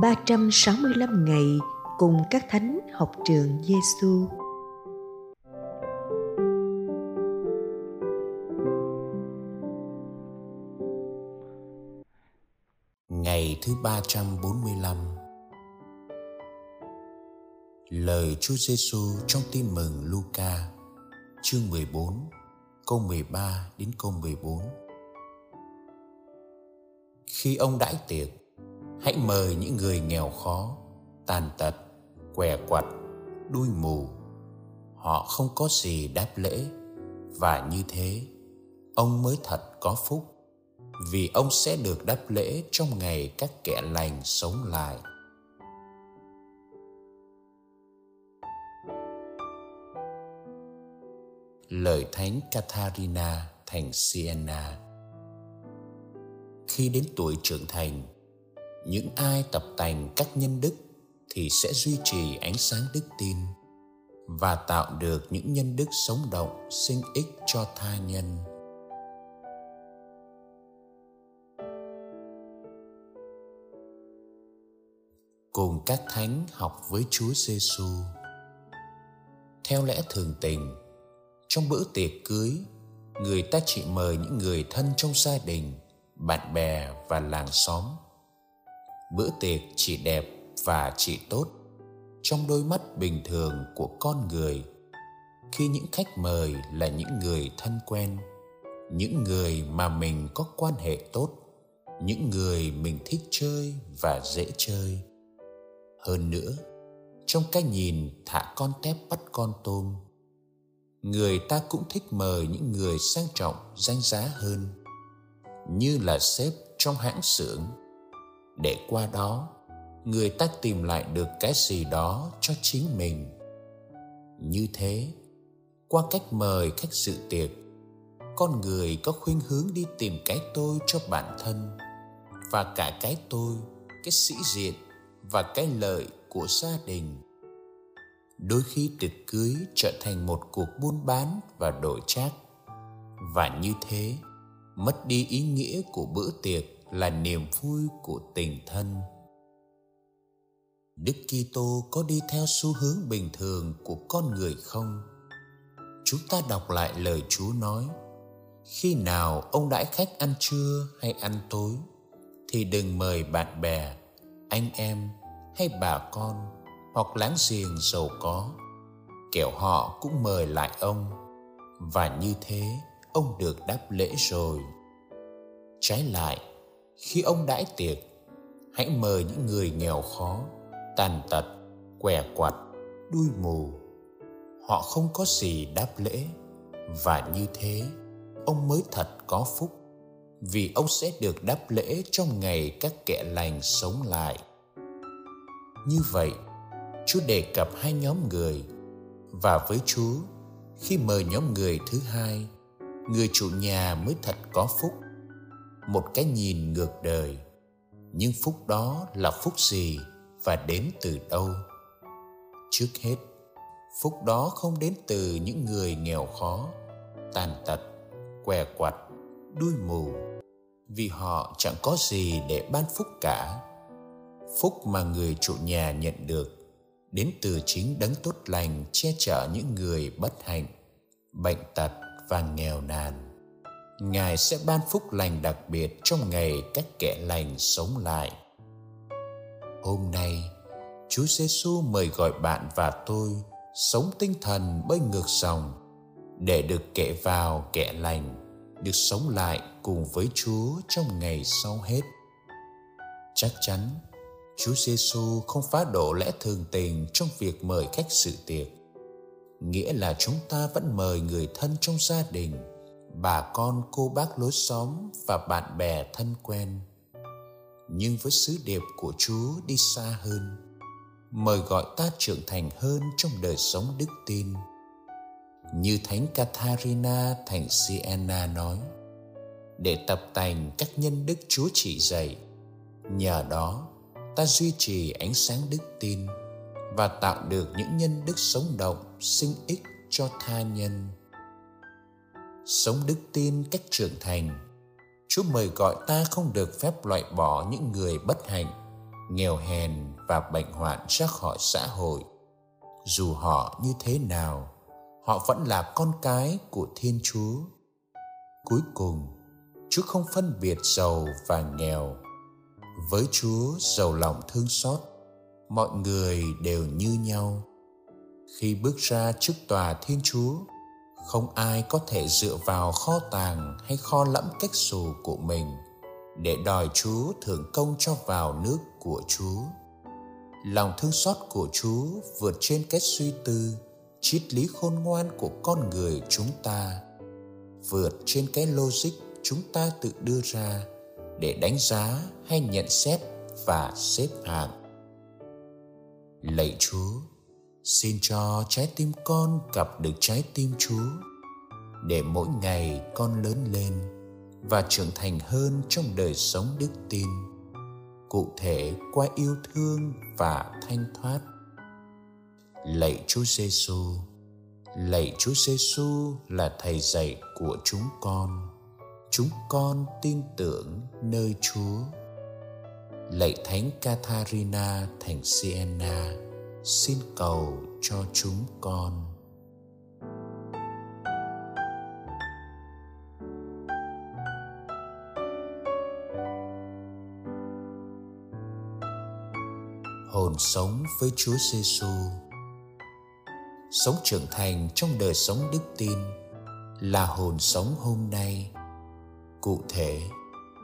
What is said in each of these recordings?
365 ngày cùng các thánh học trường Giêsu. Ngày thứ 345 Lời Chúa Giêsu trong tin mừng Luca, chương 14 câu 13 đến câu 14 Khi ông đãi tiệc hãy mời những người nghèo khó, tàn tật, què quặt, đuôi mù. Họ không có gì đáp lễ. Và như thế, ông mới thật có phúc. Vì ông sẽ được đáp lễ trong ngày các kẻ lành sống lại. Lời thánh Katharina thành Siena. Khi đến tuổi trưởng thành những ai tập tành các nhân đức thì sẽ duy trì ánh sáng đức tin và tạo được những nhân đức sống động sinh ích cho tha nhân cùng các thánh học với Chúa Giêsu. Theo lẽ thường tình, trong bữa tiệc cưới, người ta chỉ mời những người thân trong gia đình, bạn bè và làng xóm bữa tiệc chỉ đẹp và chỉ tốt trong đôi mắt bình thường của con người. Khi những khách mời là những người thân quen, những người mà mình có quan hệ tốt, những người mình thích chơi và dễ chơi. Hơn nữa, trong cái nhìn thả con tép bắt con tôm, người ta cũng thích mời những người sang trọng, danh giá hơn, như là sếp trong hãng xưởng để qua đó, người ta tìm lại được cái gì đó cho chính mình. Như thế, qua cách mời khách dự tiệc, con người có khuynh hướng đi tìm cái tôi cho bản thân và cả cái tôi, cái sĩ diện và cái lợi của gia đình. Đôi khi tiệc cưới trở thành một cuộc buôn bán và đổi trác và như thế, mất đi ý nghĩa của bữa tiệc là niềm vui của tình thân. Đức Kitô có đi theo xu hướng bình thường của con người không? Chúng ta đọc lại lời Chúa nói: Khi nào ông đãi khách ăn trưa hay ăn tối thì đừng mời bạn bè, anh em hay bà con hoặc láng giềng giàu có, kẻo họ cũng mời lại ông và như thế ông được đáp lễ rồi. Trái lại, khi ông đãi tiệc, hãy mời những người nghèo khó, tàn tật, què quặt, đuôi mù. Họ không có gì đáp lễ, và như thế, ông mới thật có phúc, vì ông sẽ được đáp lễ trong ngày các kẻ lành sống lại. Như vậy, chúa đề cập hai nhóm người, và với chúa, khi mời nhóm người thứ hai, người chủ nhà mới thật có phúc một cái nhìn ngược đời. Nhưng phúc đó là phúc gì và đến từ đâu? Trước hết, phúc đó không đến từ những người nghèo khó, tàn tật, què quặt, đuôi mù. Vì họ chẳng có gì để ban phúc cả. Phúc mà người chủ nhà nhận được, đến từ chính đấng tốt lành che chở những người bất hạnh, bệnh tật và nghèo nàn. Ngài sẽ ban phúc lành đặc biệt trong ngày các kẻ lành sống lại. Hôm nay, Chúa Giêsu mời gọi bạn và tôi sống tinh thần bơi ngược dòng để được kể vào kẻ lành, được sống lại cùng với Chúa trong ngày sau hết. Chắc chắn, Chúa Giêsu không phá đổ lẽ thường tình trong việc mời khách sự tiệc. Nghĩa là chúng ta vẫn mời người thân trong gia đình, bà con cô bác lối xóm và bạn bè thân quen. Nhưng với sứ điệp của chúa đi xa hơn, mời gọi ta trưởng thành hơn trong đời sống đức tin. Như thánh Katharina thành Siena nói, để tập tành các nhân đức chúa chỉ dạy, nhờ đó ta duy trì ánh sáng đức tin và tạo được những nhân đức sống động, sinh ích cho tha nhân sống đức tin cách trưởng thành. Chúa mời gọi ta không được phép loại bỏ những người bất hạnh, nghèo hèn và bệnh hoạn ra khỏi xã hội. Dù họ như thế nào, họ vẫn là con cái của thiên chúa. Cuối cùng, chúa không phân biệt giàu và nghèo. Với chúa, giàu lòng thương xót, mọi người đều như nhau. Khi bước ra trước tòa thiên chúa không ai có thể dựa vào kho tàng hay kho lẫm cách xù của mình để đòi chúa thưởng công cho vào nước của chúa. Lòng thương xót của chúa vượt trên cái suy tư, triết lý khôn ngoan của con người chúng ta, vượt trên cái logic chúng ta tự đưa ra để đánh giá hay nhận xét và xếp hạng. Lạy chúa! Xin cho trái tim con gặp được trái tim chúa, để mỗi ngày con lớn lên và trưởng thành hơn trong đời sống đức tin, cụ thể qua yêu thương và thanh thoát. Lạy chúa giêsu lạy chúa giêsu là thầy dạy của chúng con. Chúng con tin tưởng nơi chúa. Lạy thánh Katharina thành Siena xin cầu cho chúng con hồn sống với Chúa Giêsu. Sống trưởng thành trong đời sống đức tin là hồn sống hôm nay. Cụ thể,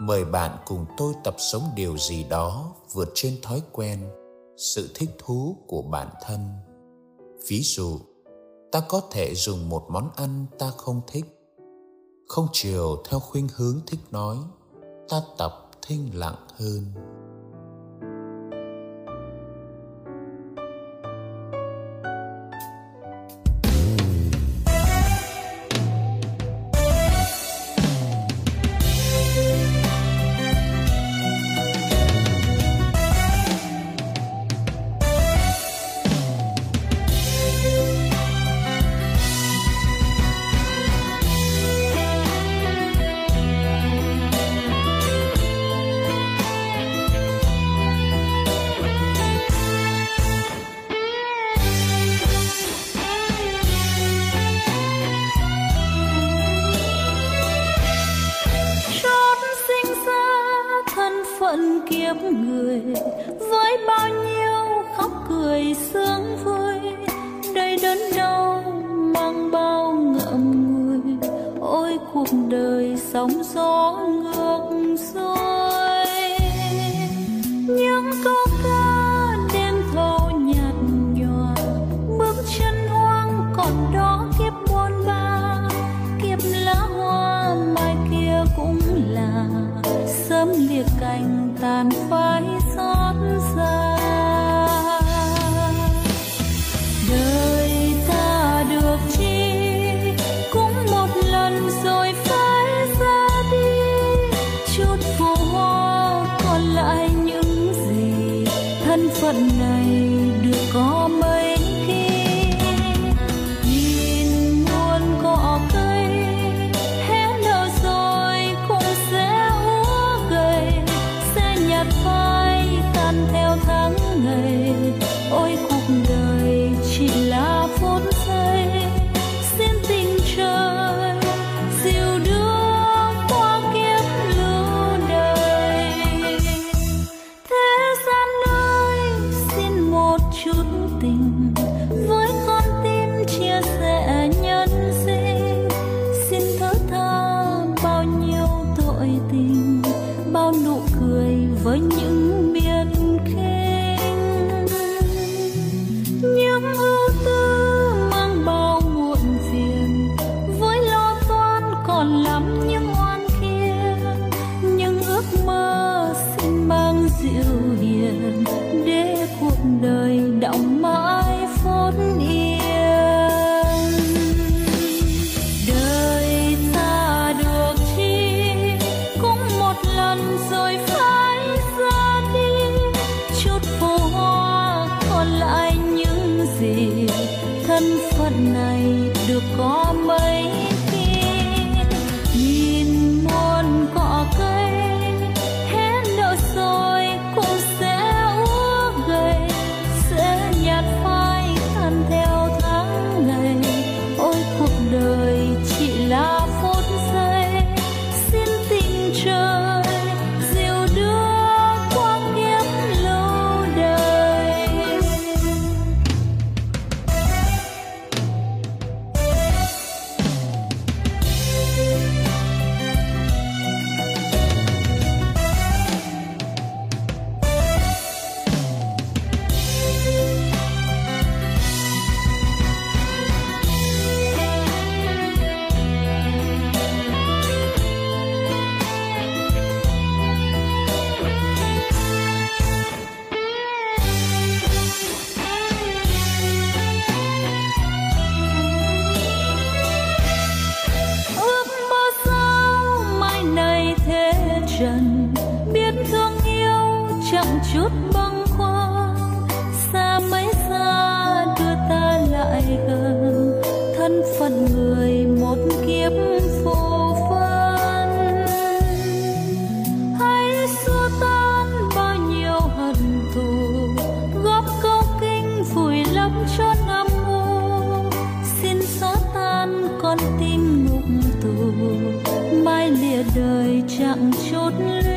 mời bạn cùng tôi tập sống điều gì đó vượt trên thói quen sự thích thú của bản thân. Ví dụ, ta có thể dùng một món ăn ta không thích. Không chiều theo khuynh hướng thích nói, ta tập thinh lặng hơn. Cuộc đời sóng gió ngược xuôi. Những câu ca gian theo tháng ngày ôi chút băng khoăn xa mấy xa đưa ta lại gần. Thân phận người một kiếp phù phân hãy xua tan bao nhiêu hận thù, góp câu kinh vùi lấp cho năm mô xin xóa tan con tim ngục tù, mai lìa đời chẳng chốt lưu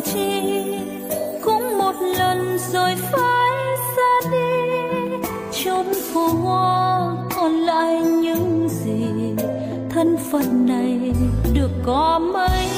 chi cũng một lần rồi phải ra đi. Chốn phố hoa còn lại những gì thân phận này được có mấy?